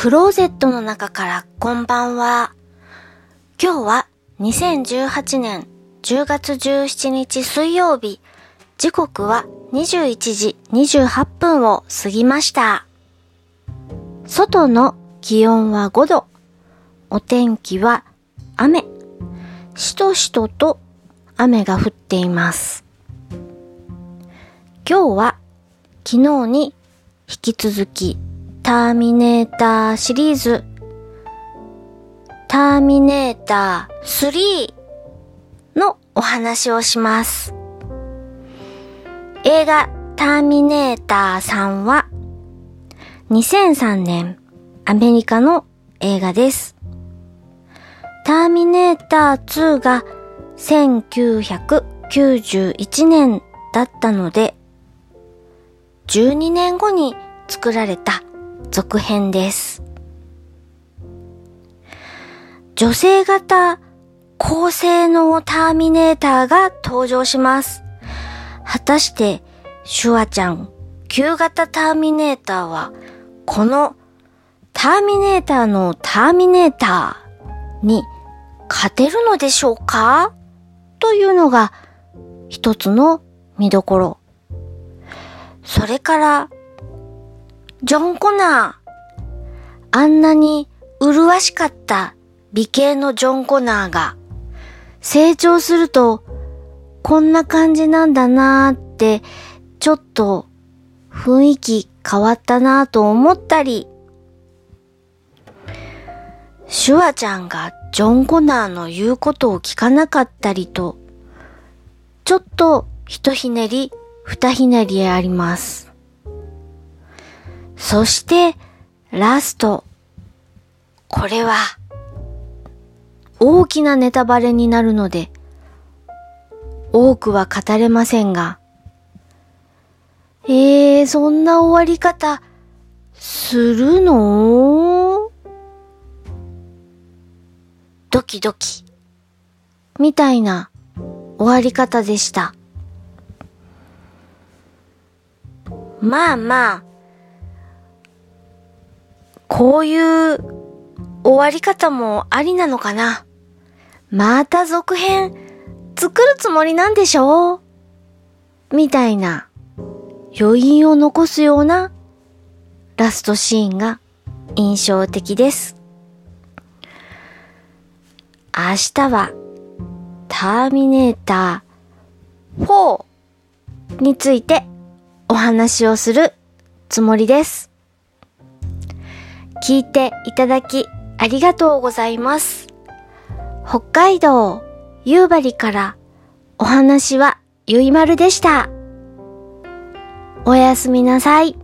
クローゼットの中からこんばんは。今日は2018年10月17日水曜日。時刻は21時28分を過ぎました。外の気温は5度。お天気は雨。しとしとと雨が降っています。今日は昨日に引き続きターミネーターシリーズターミネーター3のお話をします。映画ターミネーター3は2003年アメリカの映画です。ターミネーター2が1991年だったので12年後に作られた続編です。女性型高性能ターミネーターが登場します。果たして、シュワちゃん、旧型ターミネーターは、このターミネーターのターミネーターに勝てるのでしょうか？というのが一つの見どころ。それから、ジョン・コナー。あんなに麗しかった美形のジョン・コナーが、成長すると、こんな感じなんだなーって、ちょっと雰囲気変わったなーと思ったり、シュワちゃんがジョン・コナーの言うことを聞かなかったりと、ちょっと一ひねり、二ひねりあります。そして、ラスト。これは、大きなネタバレになるので、多くは語れませんが、えー、そんな終わり方、するの？ドキドキ、みたいな終わり方でした。まあまあ、こういう終わり方もありなのかな？また続編作るつもりなんでしょみたいな余韻を残すようなラストシーンが印象的です。明日はターミネーター4についてお話をするつもりです。聞いていただきありがとうございます。北海道夕張からお話はゆいまるでした。おやすみなさい。